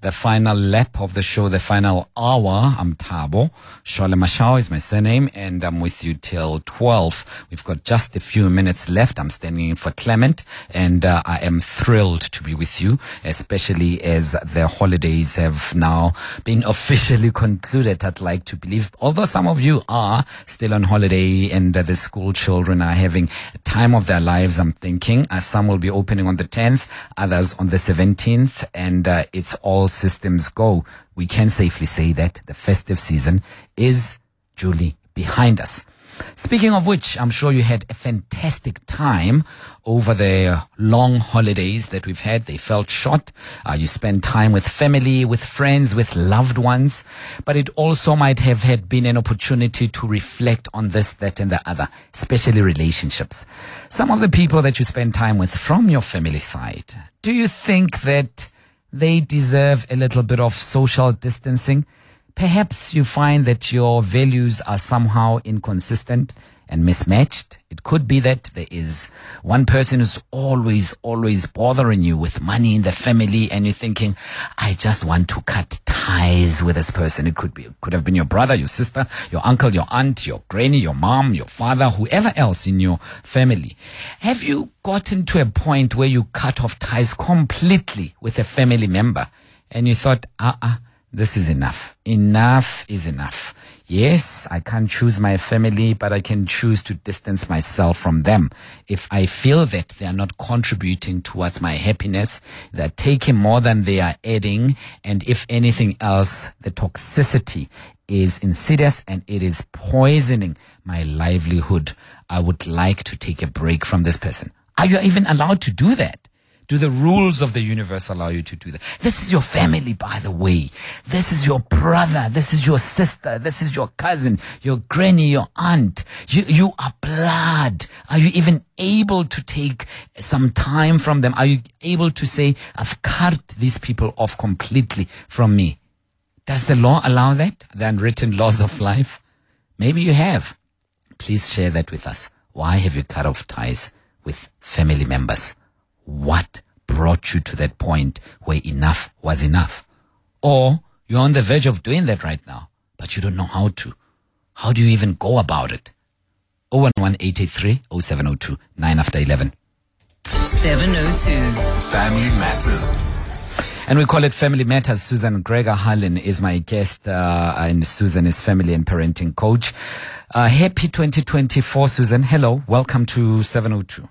the final lap of the show, the final hour. I'm Thabo. Shole Mashao is my surname, and I'm with you till 12. We've got just a few minutes left. I'm standing in for Clement, and uh, I am thrilled to be with you, especially as the holidays have now been officially concluded. I'd like to believe, although some of you are still on holiday and uh, the school children are having time of their lives, I'm thinking. Uh, some will be opening on the 10th, others on the 17th, and uh, it's all systems go. We can safely say that the festive season is duly behind us. Speaking of which, I'm sure you had a fantastic time over the long holidays that we've had. They felt short. Uh, you spent time with family, with friends, with loved ones, but it also might have had been an opportunity to reflect on this, that, and the other, especially relationships. Some of the people that you spend time with from your family side, do you think that they deserve a little bit of social distancing? Perhaps you find that your values are somehow inconsistent and mismatched. It could be that there is one person who's always, always bothering you with money in the family and you're thinking, I just want to cut ties with this person. It could be, it could have been your brother, your sister, your uncle, your aunt, your granny, your mom, your father, whoever else in your family. Have you gotten to a point where you cut off ties completely with a family member and you thought, uh-uh, this is enough. Enough is enough. Yes, I can't choose my family, but I can choose to distance myself from them. If I feel that they are not contributing towards my happiness, they're taking more than they are adding, and if anything else, the toxicity is insidious and it is poisoning my livelihood, I would like to take a break from this person. Are you even allowed to do that? Do the rules of the universe allow you to do that? This is your family, by the way. This is your brother. This is your sister. This is your cousin, your granny, your aunt. You, you are blood. Are you even able to take some time from them? Are you able to say, I've cut these people off completely from me? Does the law allow that? The unwritten laws of life? Maybe you have. Please share that with us. Why have you cut off ties with family members? What brought you to that point where enough was enough? Or you're on the verge of doing that right now, but you don't know how to. How do you even go about it? 011 0702 9 after 11. 702. Family Matters. And we call it Family Matters. Susan Gregor Harlan is my guest, uh, and Susan is family and parenting coach. Uh, happy 2024, Susan. Hello. Welcome to 702.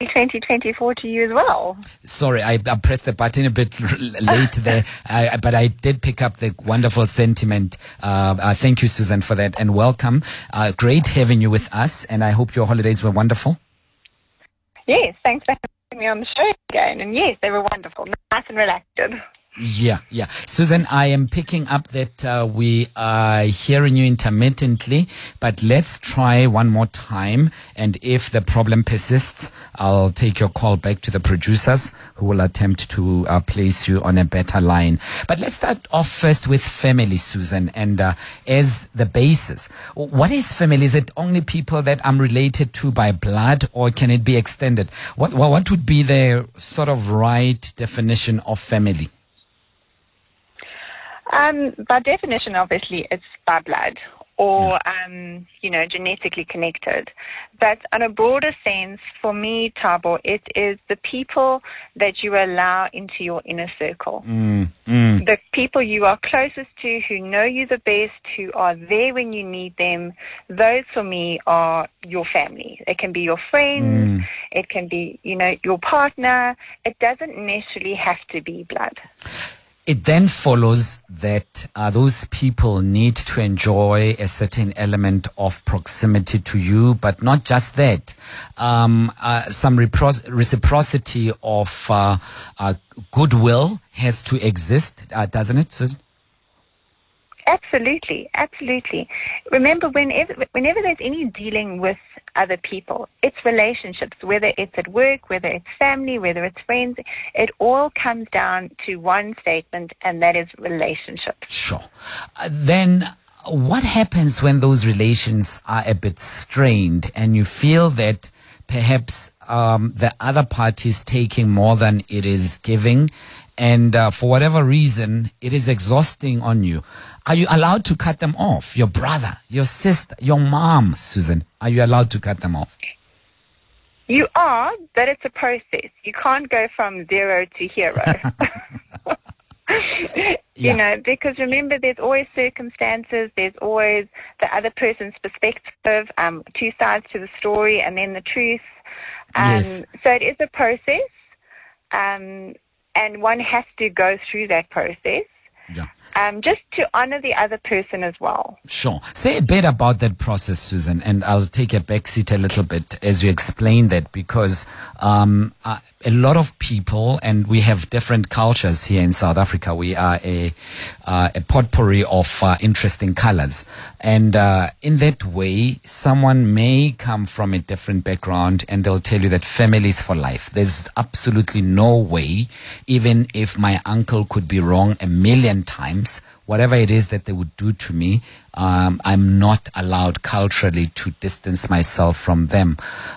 2024 to you as well. Sorry, I, I pressed the button a bit late there, I, but I did pick up the wonderful sentiment. Uh, uh, thank you, Susan, for that, and welcome. Uh, great having you with us, and I hope your holidays were wonderful. Yes, thanks for having me on the show again. And yes, they were wonderful, nice and relaxed. Yeah, yeah. Susan, I am picking up that uh, we are hearing you intermittently, but let's try one more time. And if the problem persists, I'll take your call back to the producers who will attempt to uh, place you on a better line. But let's start off first with family, Susan, and uh, as the basis. What is family? Is it only people that I'm related to by blood, or can it be extended? What, what would be the sort of right definition of family? Um, by definition, obviously, it's by blood or, um, you know, genetically connected. But on a broader sense, for me, Thabo, it is the people that you allow into your inner circle. Mm, mm. The people you are closest to, who know you the best, who are there when you need them, those for me are your family. It can be your friends, Mm. it can be, you know, your partner. It doesn't necessarily have to be blood. It then follows that uh, those people need to enjoy a certain element of proximity to you, but not just that. Um, uh, some reciprocity of uh, uh, goodwill has to exist, uh, doesn't it, Susan? Absolutely, absolutely. Remember, whenever whenever there's any dealing with other people, it's relationships, whether it's at work, whether it's family, whether it's friends, it all comes down to one statement, and that is relationships. Sure. Uh, then what happens when those relations are a bit strained and you feel that perhaps um, the other party is taking more than it is giving, and uh, for whatever reason, it is exhausting on you. Are you allowed to cut them off? Your brother, your sister, your mom, Susan, are you allowed to cut them off? You are, but it's a process. You can't go from zero to hero. Yeah. You know, because remember, there's always circumstances, there's always the other person's perspective, um, two sides to the story, and then the truth. Um, Yes. So it is a process, um, and one has to go through that process Yeah. um, just to honor the other person as well. Sure. Say a bit about that process, Susan, and I'll take a backseat a little bit as you explain that because um, uh, a lot of people, and we have different cultures here in South Africa. We are a uh, a potpourri of uh, interesting colors, and uh, in that way, someone may come from a different background, and they'll tell you that family is for life. There's absolutely no way, even if my uncle could be wrong a million times whatever it is that they would do to me, um, I'm not allowed culturally to distance myself from them.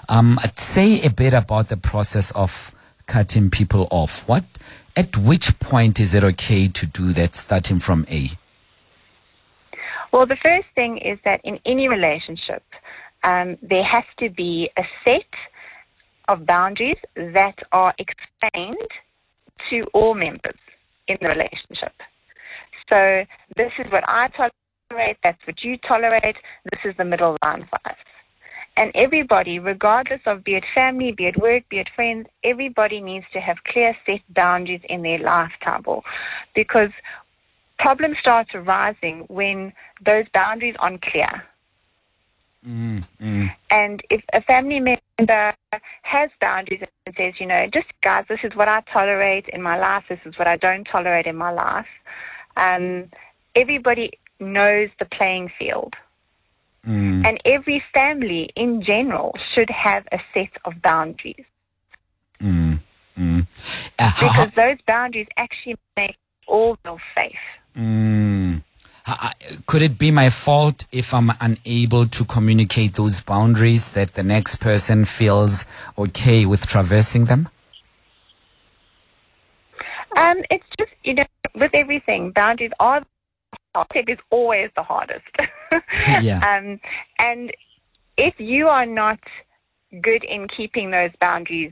Um, say a bit about the process of cutting people off. What, at which point is it okay to do that starting from A? Well, the first thing is that in any relationship, um, there has to be a set of boundaries that are explained to all members in the relationship. So this is what I tolerate, that's what you tolerate, this is the middle line for us. And everybody, regardless of be it family, be it work, be it friends, everybody needs to have clear set boundaries in their life, Thabo. Because problems start arising when those boundaries aren't clear. Mm, mm. And if a family member has boundaries and says, you know, just guys, this is what I tolerate in my life, this is what I don't tolerate in my life, um, everybody knows the playing field. And every family in general should have a set of boundaries Uh, how- how- because those boundaries actually make all feel safe. Mm. Could it be my fault if I'm unable to communicate those boundaries that the next person feels okay with traversing them? Um, it's just you know, with everything, boundaries are. Tech is always the hardest. Yeah. Um, and if you are not good in keeping those boundaries,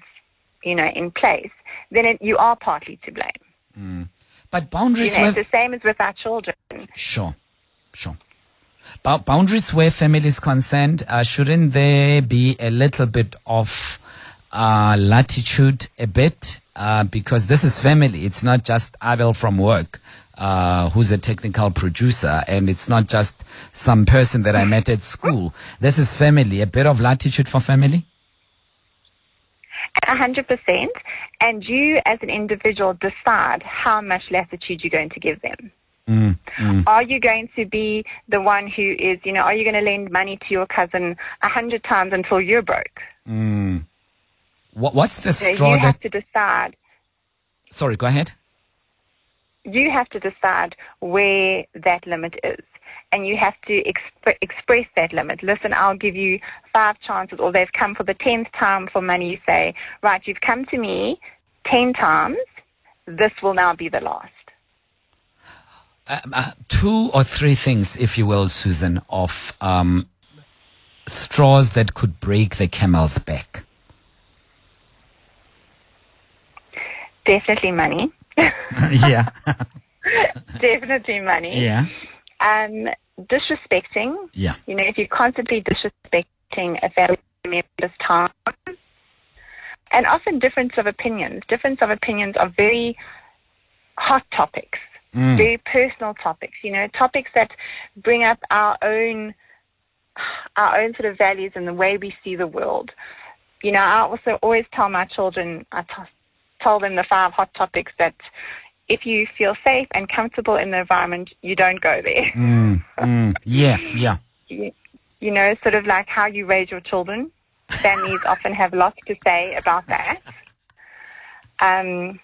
you know, in place, then it, you are partly to blame. But You boundaries know, were it's the same as with our children. Sure, sure. Bou- boundaries where family is concerned, uh, shouldn't there be a little bit of uh, latitude, a bit? Uh, because this is family. It's not just Abel from work, uh, who's a technical producer, and it's not just some person that I met at school. This is family. A bit of latitude for family? A hundred percent. And you, as an individual, decide how much latitude you're going to give them. Are you going to be the one who is, you know, are you going to lend money to your cousin a hundred times until you're broke? What, what's the know, straw you have to decide. Sorry, go ahead. You have to decide where that limit is. And you have to exp- express that limit. Listen, I'll give you five chances, or they've come for the tenth time for money. You say, right, you've come to me ten times. This will now be the last. uh, two or three things, if you will, Susan, of um, straws that could break the camel's back. Definitely money. yeah. Definitely money. Yeah. Um, disrespecting. Yeah. You know, if you're constantly disrespecting a family member's time, and often difference of opinions. Difference of opinions are very hot topics, very personal topics. You know, topics that bring up our own our own sort of values and the way we see the world. You know, I also always tell my children, I I t- tell them the five hot topics that if you feel safe and comfortable in the environment, you don't go there. Mm, yeah. Yeah. you, you know, sort of like how you raise your children. Families often have lots to say about that. Um,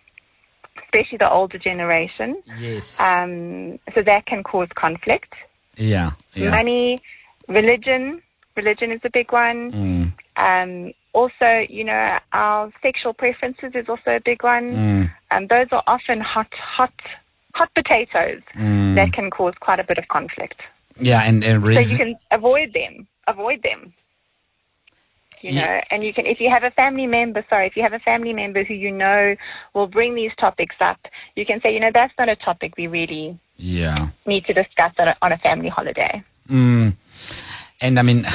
especially the older generation. Yes. Um, so that can cause conflict. yeah. Yeah. Money, religion. Religion is a big one. Mm. Um, also, you know, our sexual preferences is also a big one. Mm. Um, those are often hot, hot, hot potatoes Mm. that can cause quite a bit of conflict. Yeah, and, and So you can avoid them. Avoid them. You Ye- know, and you can, if you have a family member, sorry, if you have a family member who you know will bring these topics up, you can say, you know, that's not a topic we really yeah. need to discuss on a, on a family holiday. Mm. And I mean,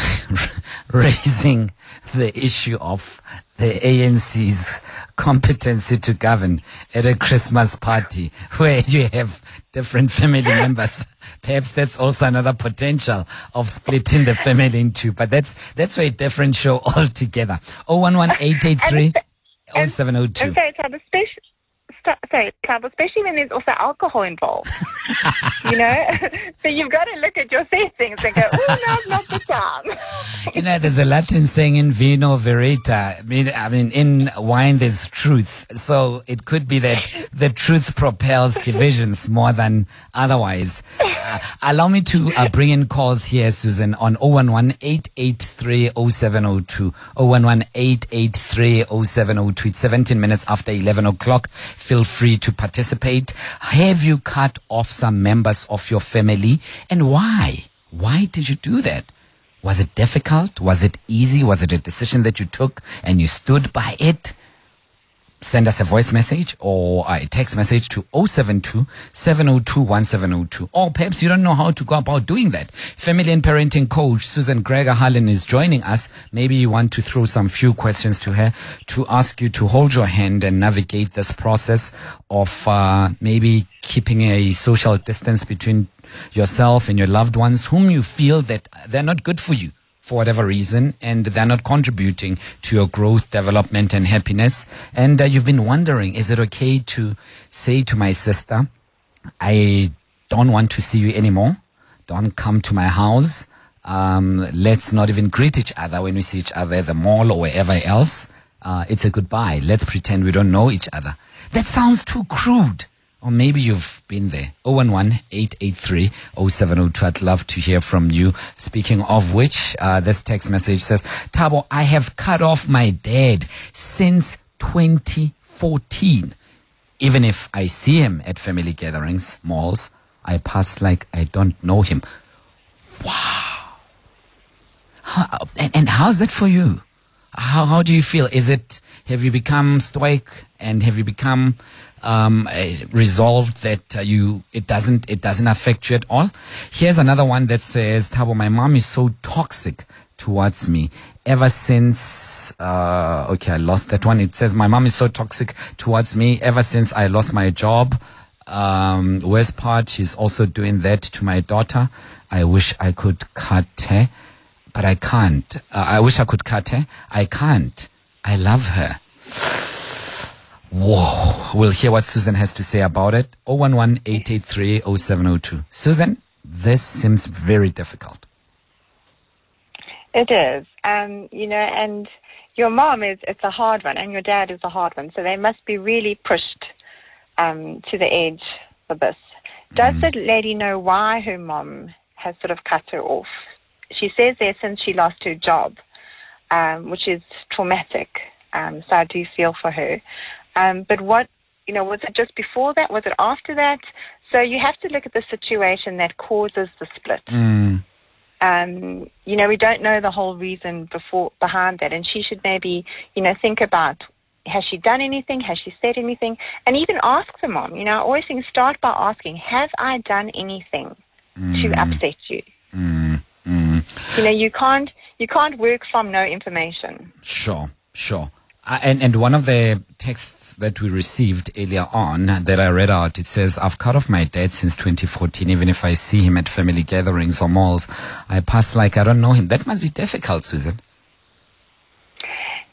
raising the issue of the ANC's competency to govern at a Christmas party where you have different family members. Perhaps that's also another potential of splitting the family in two. But that's, that's a different show altogether. 011883 0702. And so a special, sorry, Club, especially when there's also alcohol involved. you know? so you've got to look at your settings and go, oh, now's not the time. You know, there's a Latin saying in vino verita. I mean, I mean, in wine there's truth. So it could be that the truth propels divisions more than otherwise. Uh, allow me to uh, bring in calls here, Susan, on 011 883 0702. 011 883 0702. It's 17 minutes after 11 o'clock. Feel free to participate. Have you cut off some members of your family? And why? Why did you do that? Was it difficult? Was it easy? Was it a decision that you took and you stood by it? Send us a voice message or a text message to 072 702 1702. Or perhaps you don't know how to go about doing that. Family and parenting coach Susan Greger Harlan is joining us. Maybe you want to throw some few questions to her to ask you to hold your hand and navigate this process of uh, maybe keeping a social distance between yourself and your loved ones whom you feel that they're not good for you for whatever reason and they're not contributing to your growth, development and happiness. And uh, you've been wondering, is it okay to say to my sister, I don't want to see you anymore. Don't come to my house. Um, let's not even greet each other when we see each other at the mall or wherever else. Uh, it's a goodbye. Let's pretend we don't know each other. That sounds too crude. Or maybe you've been there. 011-883-0702. I'd love to hear from you. Speaking of which, uh, this text message says, Thabo, I have cut off my dad since 2014. Even if I see him at family gatherings, malls, I pass like I don't know him. Wow. How, and, and how's that for you? How, how do you feel? Is it, have you become stoic and have you become, um, uh, resolved that uh, you, it doesn't, it doesn't affect you at all? Here's another one that says, Thabo, my mom is so toxic towards me ever since, uh, okay, I lost that one. It says, my mom is so toxic towards me ever since I lost my job. Um, worst part, she's also doing that to my daughter. I wish I could cut her but I can't. Uh, I wish I could cut her. I can't. I love her. Whoa. We'll hear what Susan has to say about it. 011-883-0702. Susan, this seems very difficult. It is. Um, you know, and your mom is, it's a hard one, and your dad is a hard one. So they must be really pushed um, to the edge for this. Does the lady know why her mom has sort of cut her off? She says there since she lost her job, um, which is traumatic. Um, so I do feel for her. Um, but what, you know, was it just before that? Was it after that? So you have to look at the situation that causes the split Mm, um, you know, we don't know the whole reason before behind that, and she should maybe, you know, think about has she done anything, has she said anything, and even ask the mom. You know, I always think start by asking, have I done anything to upset you? mm, mm. You know, you can't you can't work from no information. Sure, sure. Uh, and, and one of the texts that we received earlier on that I read out, it says, I've cut off my dad since 2014. Even if I see him at family gatherings or malls, I pass like I don't know him. That must be difficult, Susan.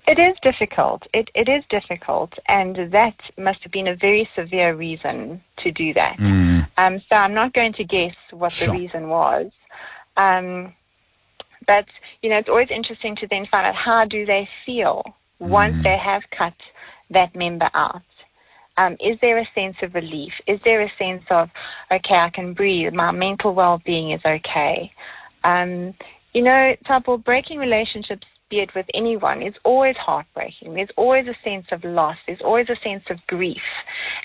It is difficult. It it is difficult, and that must have been a very severe reason to do that. Mm, Um, so I'm not going to guess what Sure. the reason was. Um, but, you know, it's always interesting to then find out how do they feel once they have cut that member out. Um, is there a sense of relief? Is there a sense of, okay, I can breathe, my mental well-being is okay? Um, you know, Thabo, breaking relationships be it with anyone, is always heartbreaking. There's always a sense of loss. There's always a sense of grief.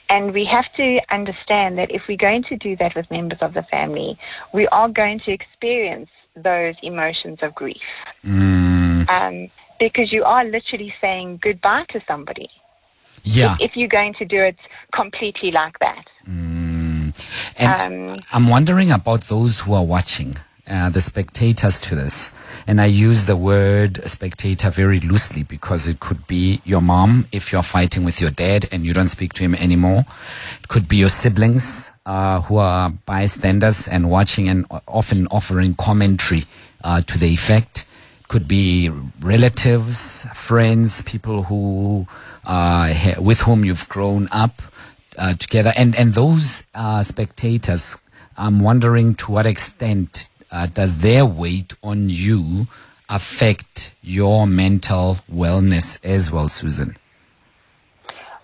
And we have to understand that if we're going to do that with members of the family, we are going to experience those emotions of grief. Mm, Um, because you are literally saying goodbye to somebody. yeah. If you're going to do it completely like that. Mm. And Um, I'm wondering about those who are watching, uh, the spectators to this. And I use the word spectator very loosely because it could be your mom if you're fighting with your dad and you don't speak to him anymore. It could be your siblings uh, who are bystanders and watching and often offering commentary uh, to the effect. Could be relatives, friends, people who uh, with whom you've grown up uh, together, and and those uh, spectators. I'm wondering to what extent uh, does their weight on you affect your mental wellness as well, Susan?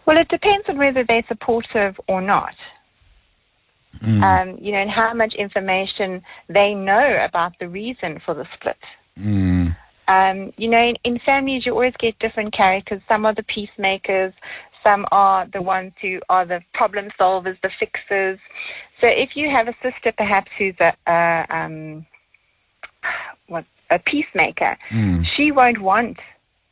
Well, it depends on whether they're supportive or not. Um, you know, and how much information they know about the reason for the split. Mm, Um, you know, in, in families, you always get different characters. Some are the peacemakers, some are the ones who are the problem solvers, the fixers. So if you have a sister, perhaps who's a, um, what a peacemaker, mm, she won't want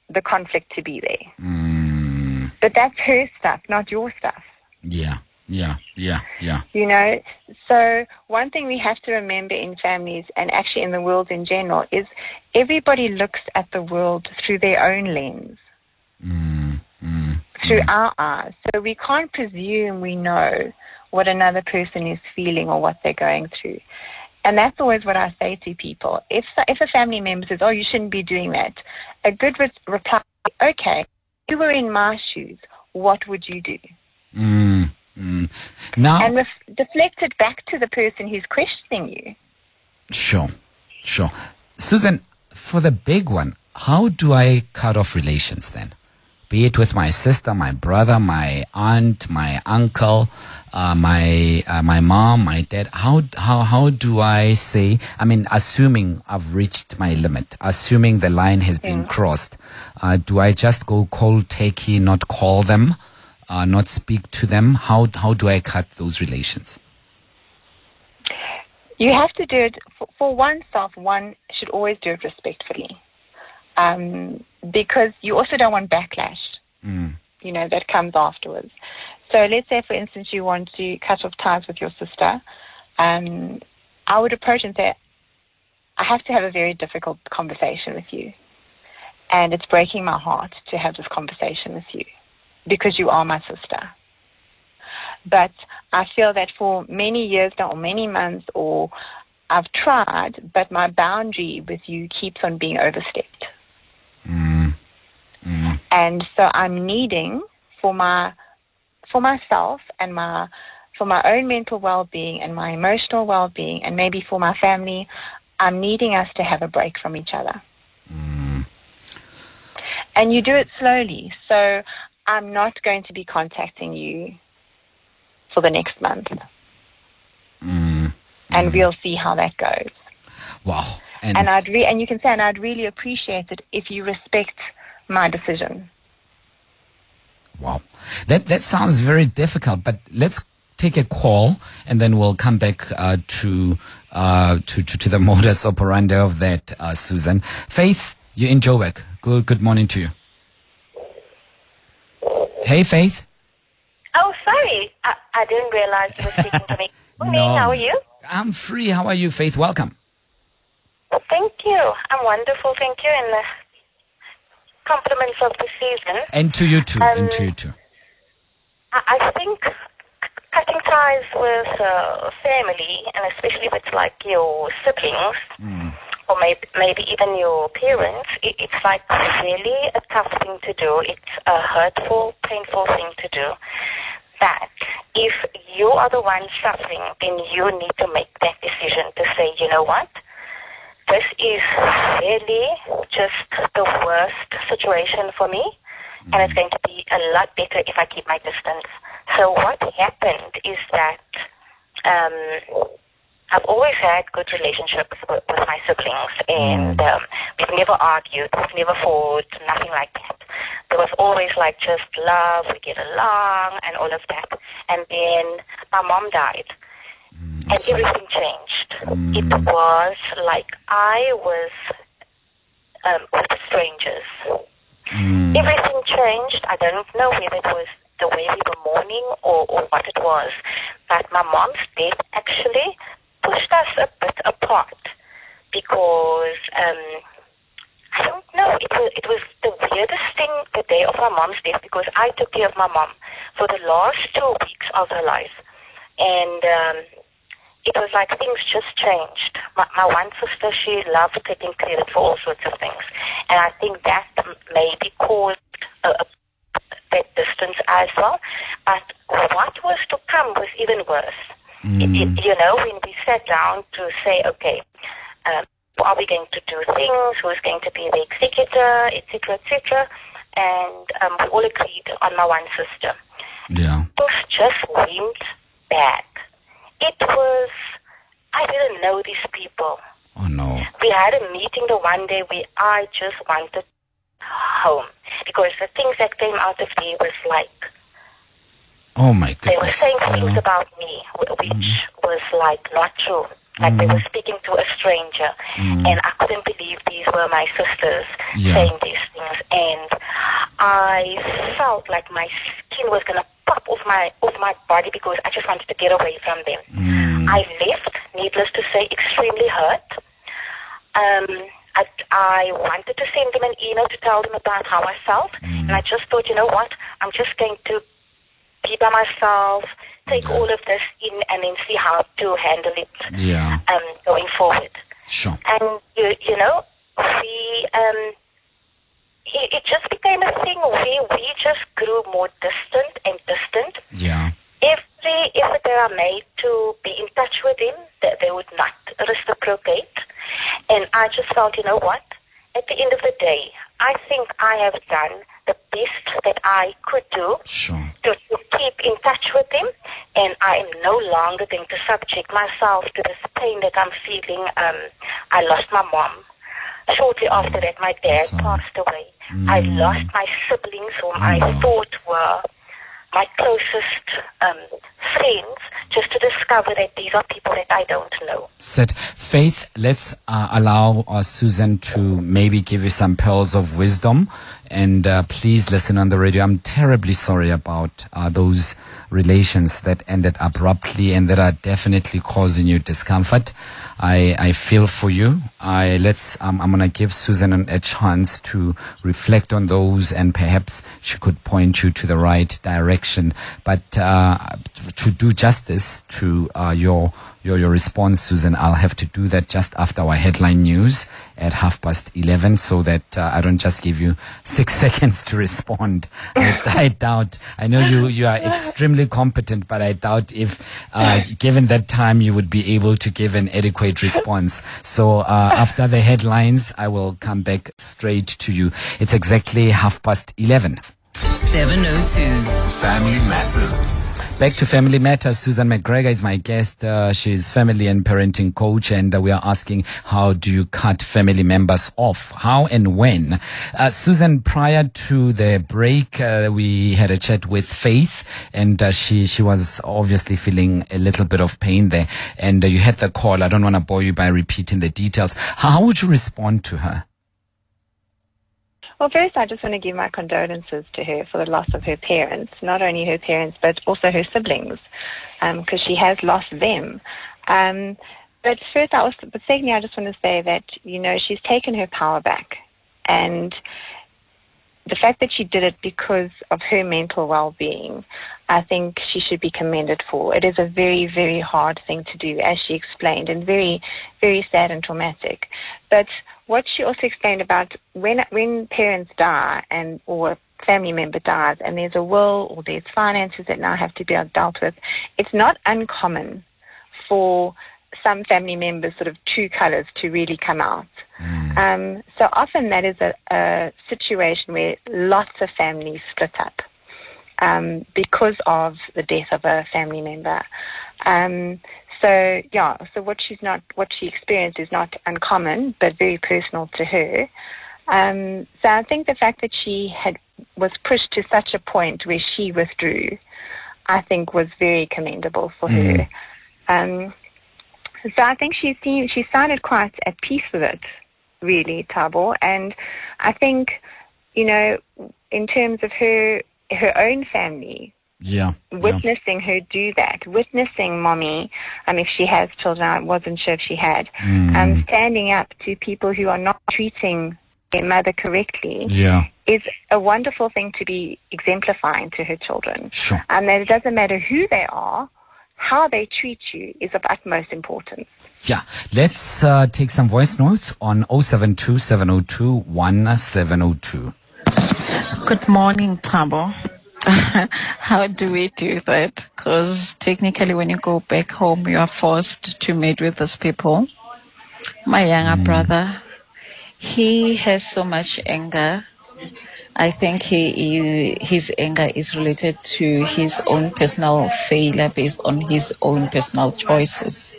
the conflict to be there. mm, But that's her stuff, not your stuff. yeah, yeah, yeah, yeah. You know, so one thing we have to remember in families and actually in the world in general is everybody looks at the world through their own lens, Mm, mm, through our eyes. So we can't presume we know what another person is feeling or what they're going through. And that's always what I say to people. If if a family member says, "Oh, you shouldn't be doing that," a good re- reply, "Okay, if you were in my shoes, what would you do?" mm, Now, And ref- deflect it back to the person who's questioning you. Sure, sure. Susan, for the big one, how do I cut off relations then? Be it with my sister, my brother, my aunt, my uncle, uh, my uh, my mom, my dad. How how how do I say? I mean, assuming I've reached my limit, assuming the line has been crossed, uh, do I just go cold turkey, not call them, uh, not speak to them? How how do I cut those relations? You have to do it for, for oneself. One should always do it respectfully, um, because you also don't want backlash. Mm. You know that comes afterwards. So let's say, for instance, you want to cut off ties with your sister. Um, I would approach and say, "I have to have a very difficult conversation with you, and it's breaking my heart to have this conversation with you, because you are my sister." But I feel that for many years now, or many months, or I've tried, but my boundary with you keeps on being overstepped. Mm. Mm. And so I'm needing for my, for myself and my, for my own mental well-being and my emotional well-being and maybe for my family, I'm needing us to have a break from each other. And you do it slowly. So I'm not going to be contacting you for the next month. Mm. and we'll see how that goes. Wow. And, And I'd re- and you can say, and I'd really appreciate it if you respect my decision. wow. That that sounds very difficult, but let's take a call and then we'll come back uh, to, uh, to to to the modus operandi of that, uh, Susan. Faith, you're in Joburg. Good good morning to you. Hey, Faith. Oh, sorry. I, I didn't realize you were speaking to me. Morning, No. how are you? I'm free. How are you, Faith? Welcome. Thank you. I'm wonderful, thank you. And uh, compliments of the season. And to you too. and to Um, you too. I, I think cutting ties with uh, family, and especially with like your siblings, or maybe, maybe even your parents, it, it's like really a tough thing to do. It's a hurtful, painful thing to do. That if you are the one suffering, then you need to make that decision to say, you know what? This is really just the worst situation for me, and it's going to be a lot better if I keep my distance. So what happened is that um, I've always had good relationships with, with my siblings, and um, we've never argued, we've never fought, nothing like that. There was always like just love, we get along, and all of that. And then my mom died, and everything changed. It was like I was um, with strangers. Everything changed. I don't know whether it was the way we were mourning or, or what it was, but my mom's death actually pushed us a bit apart because um, I don't know. It was it was the weirdest thing the day of my mom's death because I took care of my mom for the last two weeks of her life, and um, it was like things just changed. My, my one sister, she loved taking credit for all sorts of things, and I think that maybe caused a, a that distance as well. But what was to come was even worse. It, it, you know, when we sat down to say, okay, um, are we going to do things? Who's going to be the executor, etc., etc., and um, we all agreed on my one sister. Yeah. Things just went bad. It was, I didn't know these people. Oh no. We had a meeting the one day where I just wanted home because the things that came out of there was like Oh my god. they were saying things Yeah. about me wh- which mm-hmm. was like not true. Like they were mm-hmm. speaking to a stranger, mm-hmm. and I couldn't believe these were my sisters Yeah. saying these things, and I felt like my skin was gonna pop off my off my body because I just wanted to get away from them. Mm. I left, needless to say, extremely hurt. Um, I, I wanted to send them an email to tell them about how I felt, and mm. I just thought, you know what, I'm just going to be by myself, take Okay. all of this in, and then see how to handle it Yeah. um, going forward. Sure. And you, you know, we um, it, it just became a thing where we just grew more distant and distant. Yeah. Every effort that I made to be in touch with him, that they would not reciprocate. And I just felt, you know what? At the end of the day, I think I have done the best that I could do Sure. To, to keep in touch with him, and I am no longer going to subject myself to this pain that I'm feeling. Um, I lost my mom. Shortly after that, my dad sorry. passed away. I lost my siblings, whom I thought were my closest um, friends, just to discover that these are people that I don't know. Said faith. Let's uh, allow uh, Susan to maybe give you some pearls of wisdom, and uh, please listen on the radio. I'm terribly sorry about uh, those relations that ended abruptly and that are definitely causing you discomfort. I I feel for you. I let's. Um, I'm gonna give Susan an, a chance to reflect on those, and perhaps she could point you to the right direction. But uh, to do justice to uh, your your your response, Susan, I'll have to do that just after our headline news at half past eleven, so that uh, I don't just give you six seconds to respond. I, I doubt. I know you you are extremely competent, but I doubt if, uh, given that time, you would be able to give an adequate response. So uh, after the headlines, I will come back straight to you. It's exactly half past eleven. 702. Family Matters. Back to Family Matters. Susan McGregor is my guest. Uh, she's family and parenting coach, and uh, we are asking how do you cut family members off? How and when? Uh, Susan, prior to the break, uh, we had a chat with Faith, and uh, she she was obviously feeling a little bit of pain there. And uh, you had the call. I don't want to bore you by repeating the details. How would you respond to her? Well, first, I just want to give my condolences to her for the loss of her parents, not only her parents, but also her siblings, because she has lost them. Um, but first, I also, but secondly, I just want to say that, you know, she's taken her power back. And the fact that she did it because of her mental well-being, I think she should be commended for. It is a very, very hard thing to do, as she explained, and very, very sad and traumatic. But what she also explained about when when parents die and or a family member dies and there's a will or there's finances that now have to be dealt with, it's not uncommon for some family members sort of two colors to really come out. Um, so often that is a, a situation where lots of families split up um, because of the death of a family member. Um, so yeah, so what she's not, what she experienced is not uncommon, but very personal to her. Um, so I think the fact that she had was pushed to such a point where she withdrew, I think was very commendable for Mm. her. Um, so I think she seemed she sounded quite at peace with it, really, Thabo. And I think, you know, in terms of her her own family, Yeah. yeah. witnessing her do that, witnessing mommy, um, if she has children, I wasn't sure if she had, Mm. um, standing up to people who are not treating their mother correctly Yeah. is a wonderful thing to be exemplifying to her children. Sure. And that it doesn't matter who they are, how they treat you is of utmost importance. Yeah. Let's uh, take some voice notes on 072 702 1702. Good morning, Thabo. How do we do that? Because technically, when you go back home, you are forced to meet with those people. My younger mm. brother, he has so much anger. I think he, his anger is related to his own personal failure based on his own personal choices.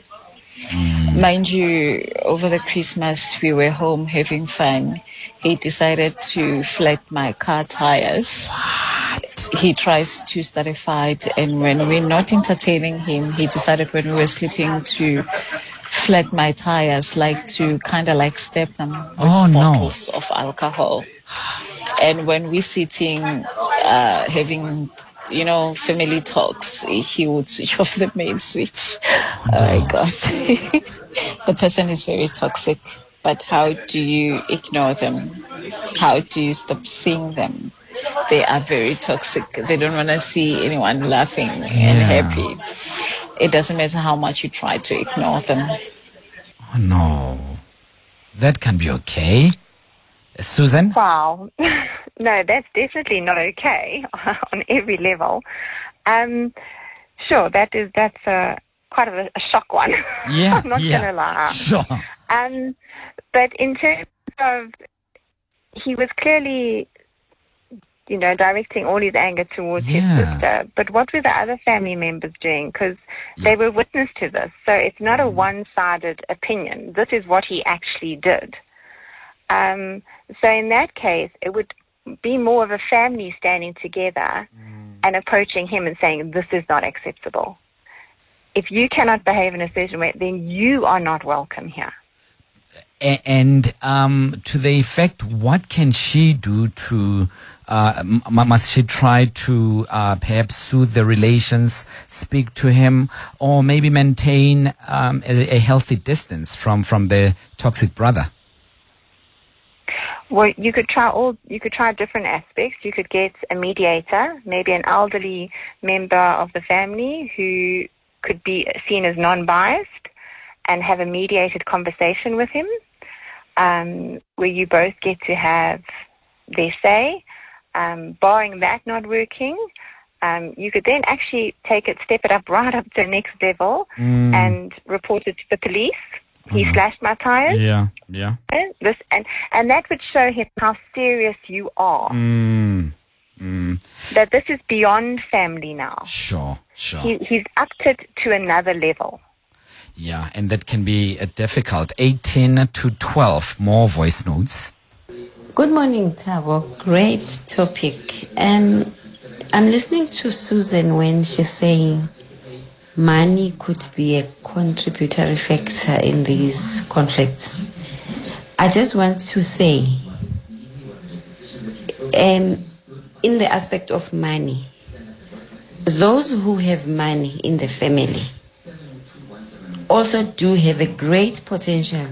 Mm. Mind you, over the Christmas, we were home having fun. He decided to flat my car tires. He tries to start a fight, and when we're not entertaining him, he decided when we were sleeping to flat my tires, like to kind of like step them with Oh, no. bottles of alcohol. And when we're sitting, uh, having, you know, family talks, he would switch off the main switch. Oh my God. the person is very toxic. But how do you ignore them? How do you stop seeing them? They are very toxic. They don't want to see anyone laughing and happy. It doesn't matter how much you try to ignore them. Oh, no. That can be okay. Susan? Wow. no, that's definitely not okay on every level. Um, sure, that is that's a quite a, a shock one. Yeah. I'm not yeah. gonna lie. Sure. Um, but in terms of, he was clearly, you know, directing all his anger towards Yeah. his sister. But what were the other family members doing? Because they were witness to this. So it's not Mm. a one-sided opinion. This is what he actually did. Um, so in that case, it would be more of a family standing together and approaching him and saying, this is not acceptable. If you cannot behave in a certain way, then you are not welcome here. And um, to the effect, what can she do to? Uh, must she try to uh, perhaps soothe the relations, speak to him, or maybe maintain um, a, a healthy distance from from the toxic brother? Well, you could try all. You could try different aspects. You could get a mediator, maybe an elderly member of the family who could be seen as non-biased, and have a mediated conversation with him, um, where you both get to have their say. Um, barring that not working, um, you could then actually take it, step it up right up to the next level, and report it to the police. He slashed my tires Yeah, yeah. this and and that would show him how serious you are Mm, that this is beyond family now sure, sure. he, he's upped it to another level Yeah, and that can be uh, difficult. 18 to 12, more voice notes. Good morning, Thabo. Great topic. Um, I'm listening to Susan when she's saying money could be a contributory factor in these conflicts. I just want to say, um, in the aspect of money, those who have money in the family also do have a great potential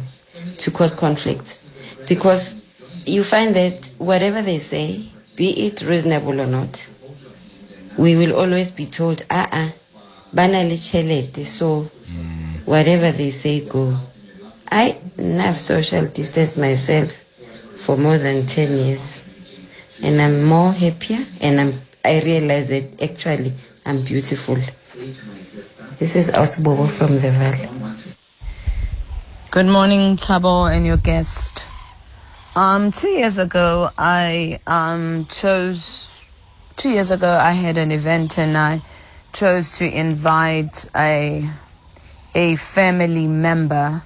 to cause conflict because you find that whatever they say, be it reasonable or not, we will always be told, ah, ah, chelete, so whatever they say, go. I have social distance myself for more than 10 years, and I'm more happier, and I'm, I realize that actually I'm beautiful. This is Osbobo from the Valley. Good morning, Thabo, and your guest. Um, two years ago, I um, chose. Two years ago, I had an event, and I chose to invite a a family member,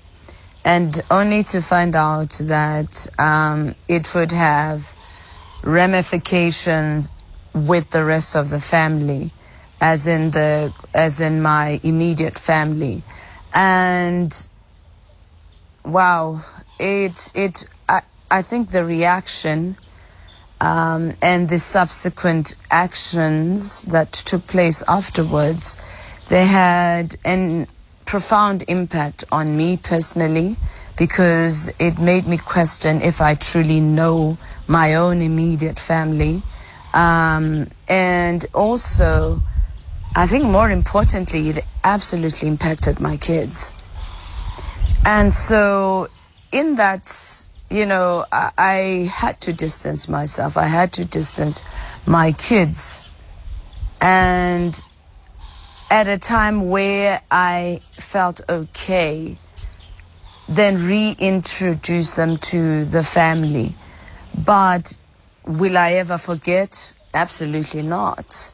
and only to find out that um, it would have ramifications with the rest of the family, as in the as in my immediate family, and wow, it it I I think the reaction. Um, and the subsequent actions that took place afterwards, they had an profound impact on me personally because it made me question if I truly know my own immediate family. Um, and also, I think more importantly, it absolutely impacted my kids. And so, in that, you know, I, I had to distance myself. I had to distance my kids. And at a time where I felt okay, then reintroduce them to the family. But will I ever forget? Absolutely not.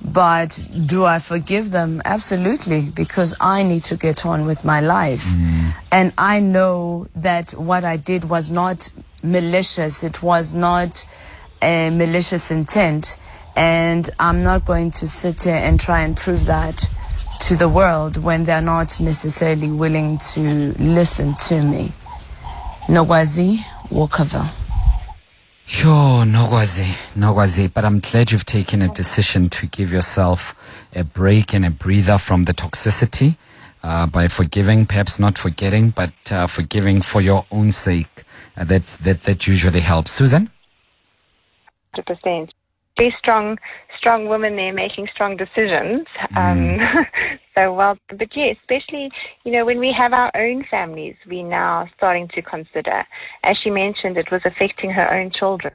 But do I forgive them? Absolutely, because I need to get on with my life. Mm. And I know that what I did was not malicious, it was not a malicious intent. And I'm not going to sit here and try and prove that to the world when they're not necessarily willing to listen to me. Nogwazi Walkerville. Yo, Nogwazi, Nogwazi. But I'm glad you've taken a decision to give yourself a break and a breather from the toxicity uh, by forgiving, perhaps not forgetting, but uh, forgiving for your own sake. Uh, that's that. That usually helps. Susan. hundred percent. Very strong, strong woman there making strong decisions. Um, so well, but yeah, especially you know when we have our own families, we now starting to consider. As she mentioned, it was affecting her own children.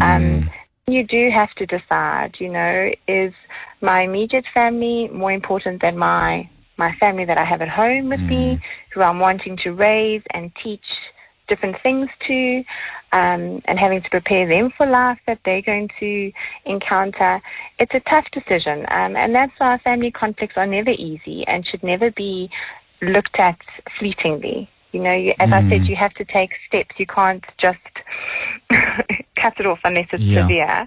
Um, you do have to decide. You know, is my immediate family more important than my my family that I have at home with me, who I'm wanting to raise and teach different things to, um, and having to prepare them for life that they're going to encounter. It's a tough decision, um, and that's why family conflicts are never easy and should never be looked at fleetingly. You know, you, as I said, you have to take steps. You can't just cut it off unless it's Yeah. severe,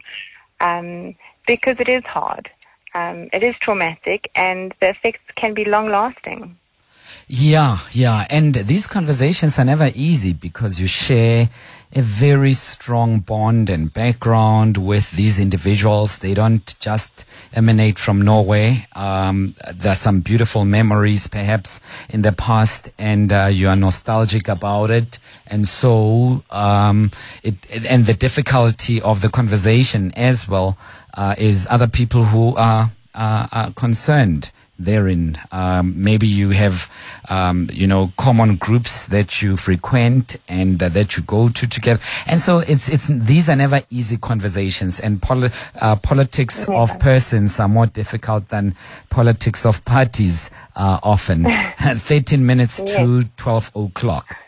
um, because it is hard. Um, it is traumatic, and the effects can be long lasting. Yeah, yeah. And these conversations are never easy because you share a very strong bond and background with these individuals. They don't just emanate from nowhere. Um, there are some beautiful memories perhaps in the past and uh, you are nostalgic about it. And so, um, it, and the difficulty of the conversation as well, uh, is other people who are, are, are concerned therein. Um, maybe you have, um, you know, common groups that you frequent and uh, that you go to together. And so it's, it's, these are never easy conversations and poli- uh, politics of persons are more difficult than politics of parties, uh, often. 13 minutes to 12 o'clock.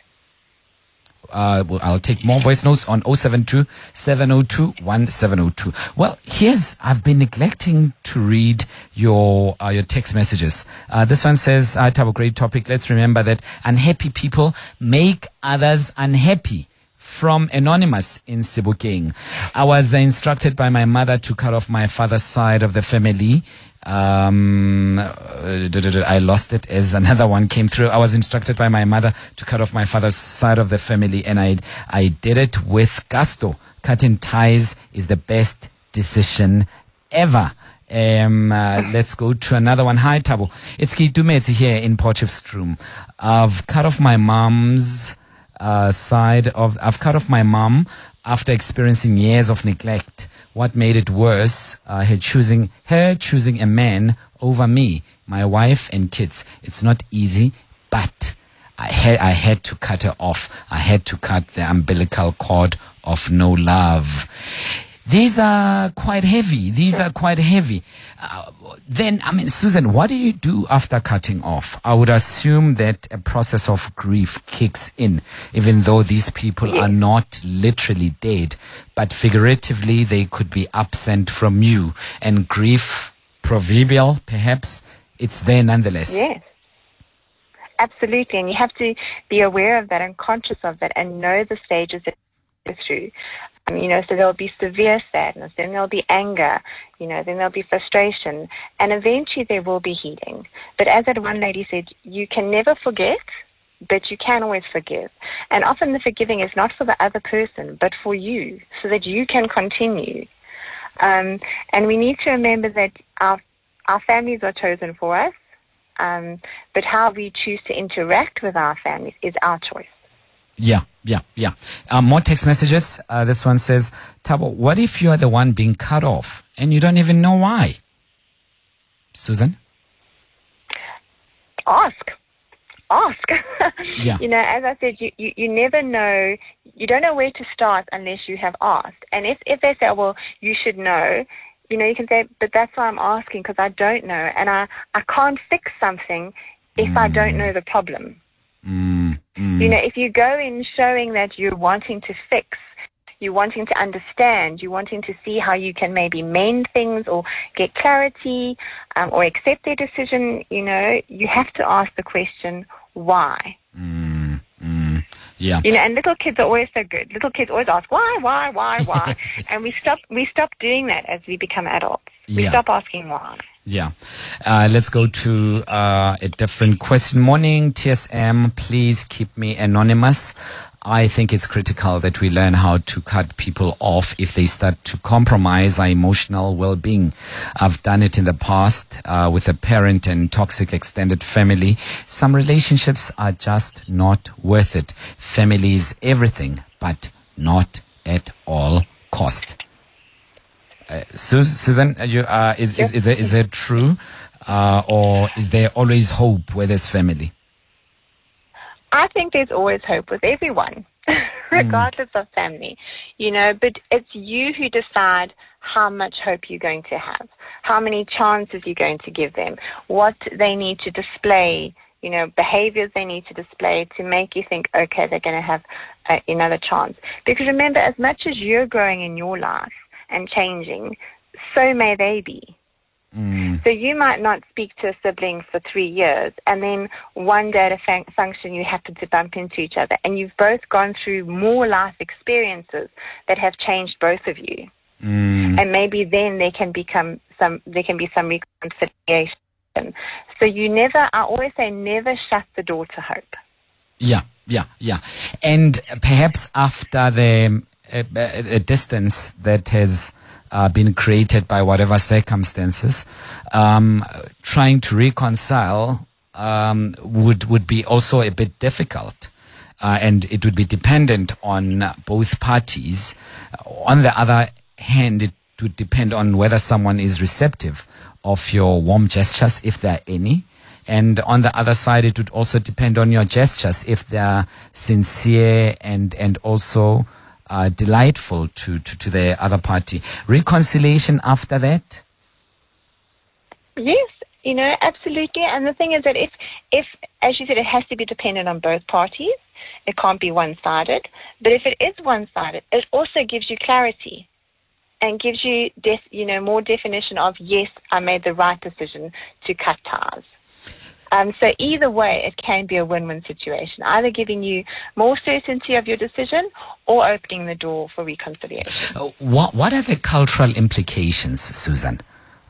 Uh, I'll take more voice notes on 072 702 1702. Well, here's, I've been neglecting to read your, uh, your text messages. Uh, this one says, I have a great topic. Let's remember that unhappy people make others unhappy from Anonymous in Sebokeng. I was instructed by my mother to cut off my father's side of the family. Um, I lost it as another one came through. I was instructed by my mother to cut off my father's side of the family and I, I did it with gusto. Cutting ties is the best decision ever. Um, uh, let's go to another one. Hi, Thabo. It's Kitumeti here in Potchefstroom. I've cut off my mom's uh, side of I've cut off my mom after experiencing years of neglect. What made it worse? Uh, her choosing her choosing a man over me, my wife and kids. It's not easy, but I had I had to cut her off. I had to cut the umbilical cord of no love. These are quite heavy. These are quite heavy. Uh, then, I mean, Susan, what do you do after cutting off? I would assume that a process of grief kicks in, even though these people are not literally dead, but figuratively they could be absent from you. And grief, proverbial, perhaps, it's there nonetheless. Yes. Absolutely, and you have to be aware of that and conscious of that, and know the stages that you go through. Um, you know, so there'll be severe sadness, then there'll be anger, you know, then there'll be frustration, and eventually there will be healing. But as that one lady said, you can never forget, but you can always forgive. And often the forgiving is not for the other person, but for you, so that you can continue. Um, and we need to remember that our our families are chosen for us, um, but how we choose to interact with our families is our choice. Yeah, yeah, yeah. Um, more text messages. Uh, this one says, Thabo, what if you are the one being cut off and you don't even know why? Susan? Ask. Ask. Yeah. you know, as I said, you, you, you never know, you don't know where to start unless you have asked. And if, if they say, well, you should know, you know, you can say, but that's why I'm asking because I don't know. And I, I can't fix something if I don't know the problem. Mm, mm, You know, if you go in showing that you're wanting to fix, you're wanting to understand, you're wanting to see how you can maybe mend things or get clarity um, or accept their decision, you know, you have to ask the question, why? mm, mm. Yeah. You know, and little kids are always so good. Little kids always ask, why, why, why, why? and we stop, we stop doing that as we become adults. We Yeah. stop asking why. Yeah. Uh, let's go to uh, a different question. Morning, TSM. Please keep me anonymous. I think it's critical that we learn how to cut people off if they start to compromise our emotional well-being. I've done it in the past uh, with a parent and toxic extended family. Some relationships are just not worth it. Family is everything, but not at all cost. Uh, Susan, you, uh, is, is, is, it, is it true? Uh, or is there always hope where there's family? I think there's always hope with everyone, regardless of family, you know, but it's you who decide how much hope you're going to have, how many chances you're going to give them, what they need to display, you know, behaviors they need to display to make you think, okay, they're going to have uh, another chance. Because remember, as much as you're growing in your life and changing, so may they be. Mm. So you might not speak to a sibling for three years, and then one day at a fun- function you happen to bump into each other, and you've both gone through more life experiences that have changed both of you. Mm. And maybe then there can become some, there can be some reconciliation. So you never, I always say, never shut the door to hope. Yeah, yeah, yeah. And perhaps after the uh, uh, distance that has uh, been created by whatever circumstances, um, trying to reconcile um, would would be also a bit difficult. Uh, and it would be dependent on both parties. On the other hand, it would depend on whether someone is receptive of your warm gestures, if there are any. And on the other side, it would also depend on your gestures, if they're sincere and, and also uh, delightful to, to, to the other party. Reconciliation after that? Yes, you know, absolutely. And the thing is that if, if, as you said, it has to be dependent on both parties. It can't be one-sided. But if it is one-sided, it also gives you clarity and gives you, def, you know, more definition of yes, I made the right decision to cut ties. Um, so either way, it can be a win-win situation, either giving you more certainty of your decision or opening the door for reconciliation. Uh, What, what are the cultural implications, Susan,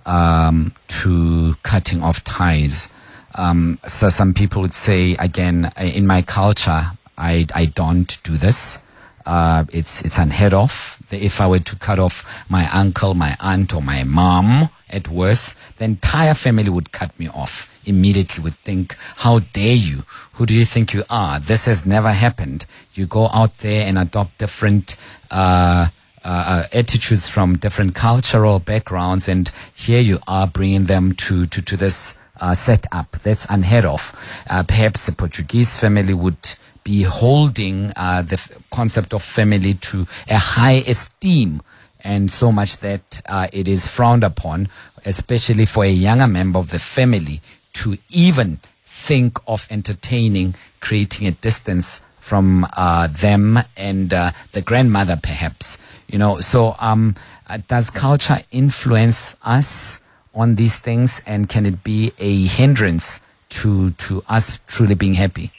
um, to cutting off ties? Um, so some people would say, again, uh, in my culture, I, I don't do this. Uh, it's, it's unheard of. If I were to cut off my uncle, my aunt, or my mom, at worst, the entire family would cut me off immediately would think, how dare you? Who do you think you are? This has never happened. You go out there and adopt different, uh, uh, attitudes from different cultural backgrounds, and here you are bringing them to to to this uh, setup. That's unheard of. Uh, perhaps a Portuguese family would be holding uh, the f- concept of family to a high esteem, and so much that uh, it is frowned upon, especially for a younger member of the family to even think of entertaining creating a distance from uh, them and uh, the grandmother, perhaps. You know, so um, uh, does culture influence us on these things, and can it be a hindrance to to us truly being happy?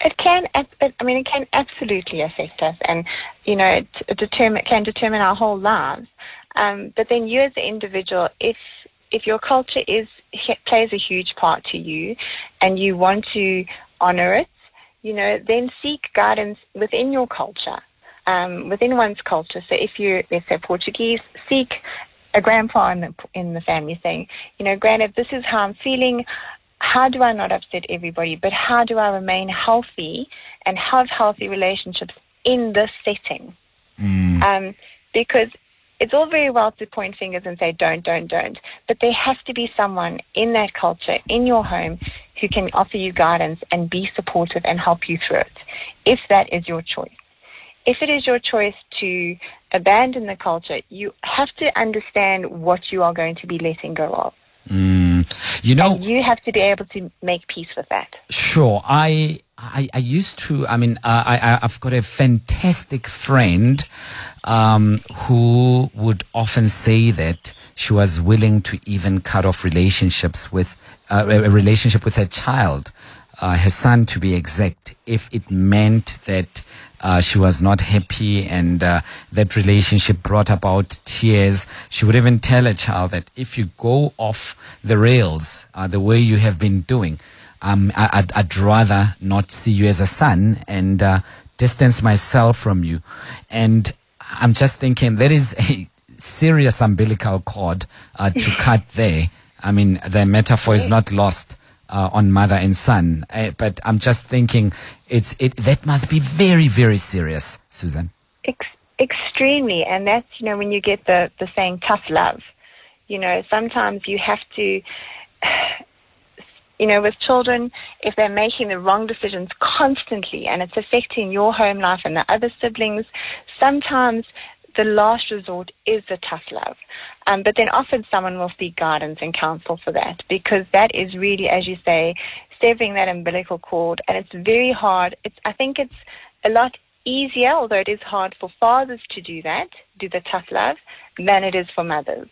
It can, I mean, it can absolutely affect us, and you know, it, it determine can determine our whole lives. Um, but then, you as an individual, if if your culture is plays a huge part to you, and you want to honor it, you know, then seek guidance within your culture, um, within one's culture. So, if you're, let's say, Portuguese, seek a grandpa in the in the family saying, you know, granted, this is how I'm feeling how do I not upset everybody, but how do I remain healthy and have healthy relationships in this setting? Mm. Um, because it's all very well to point fingers and say, don't, don't, don't. But there has to be someone in that culture, in your home, who can offer you guidance and be supportive and help you through it, if that is your choice. If it is your choice to abandon the culture, you have to understand what you are going to be letting go of. Mm, you know, and you have to be able to make peace with that. Sure, I I, I used to. I mean, uh, I I've got a fantastic friend um, who would often say that she was willing to even cut off relationships with uh, a relationship with her child, uh, her son to be exact, if it meant that uh, she was not happy and uh, that relationship brought about tears. She would even tell a child that if you go off the rails uh, the way you have been doing, um, I, would I'd rather not see you as a son and uh, distance myself from you. And I'm just thinking that is a serious umbilical cord uh, to cut there. I mean, the metaphor is not lost uh, on mother and son. Uh, but I'm just thinking it's it that must be very very serious, Susan. Ex- extremely, and that's you know when you get the the saying tough love. You know, sometimes you have to. You know, with children, if they're making the wrong decisions constantly and it's affecting your home life and the other siblings, sometimes the last resort is the tough love. Um, but then often someone will seek guidance and counsel for that because that is really, as you say, severing that umbilical cord. And it's very hard. It's, I think it's a lot easier, although it is hard for fathers to do that, do the tough love, than it is for mothers.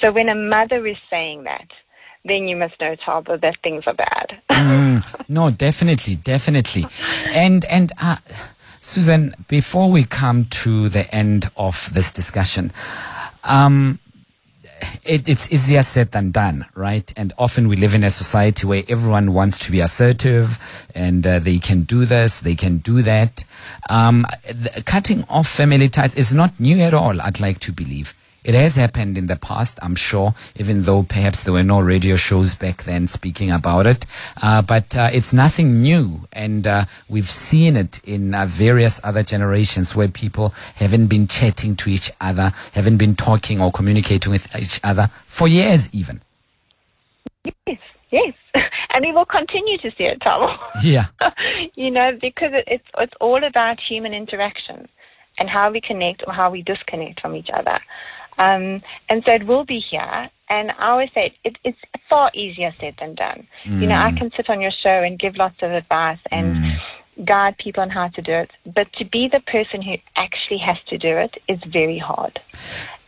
So when a mother is saying that, then you must know, Thabo, that things are bad. mm, no, definitely, definitely. And, and, uh, Susan, before we come to the end of this discussion, um, it, it's easier said than done, right? And often we live in a society where everyone wants to be assertive and uh, they can do this, they can do that. Um, the, cutting off family ties is not new at all, I'd like to believe. It has happened in the past, I'm sure, even though perhaps there were no radio shows back then speaking about it. Uh, but uh, it's nothing new, and uh, we've seen it in uh, various other generations where people haven't been chatting to each other, haven't been talking or communicating with each other for years, even. Yes, yes, and we will continue to see it, Tom. Yeah, you know, because it's it's all about human interaction and how we connect or how we disconnect from each other. Um, and so it will be here. And I always say it, it's far easier said than done. Mm. You know, I mm. can sit on your show and give lots of advice and mm. guide people on how to do it. But to be the person who actually has to do it is very hard.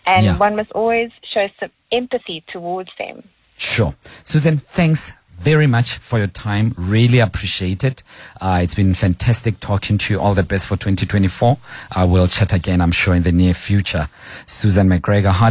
And yeah. one must always show some empathy towards them. Sure. Susan, thanks very much for your time. Really appreciate it. Uh, it's been fantastic talking to you. All the best for 2024. Uh, we'll chat again, I'm sure, in the near future. Susan McGregor Holland.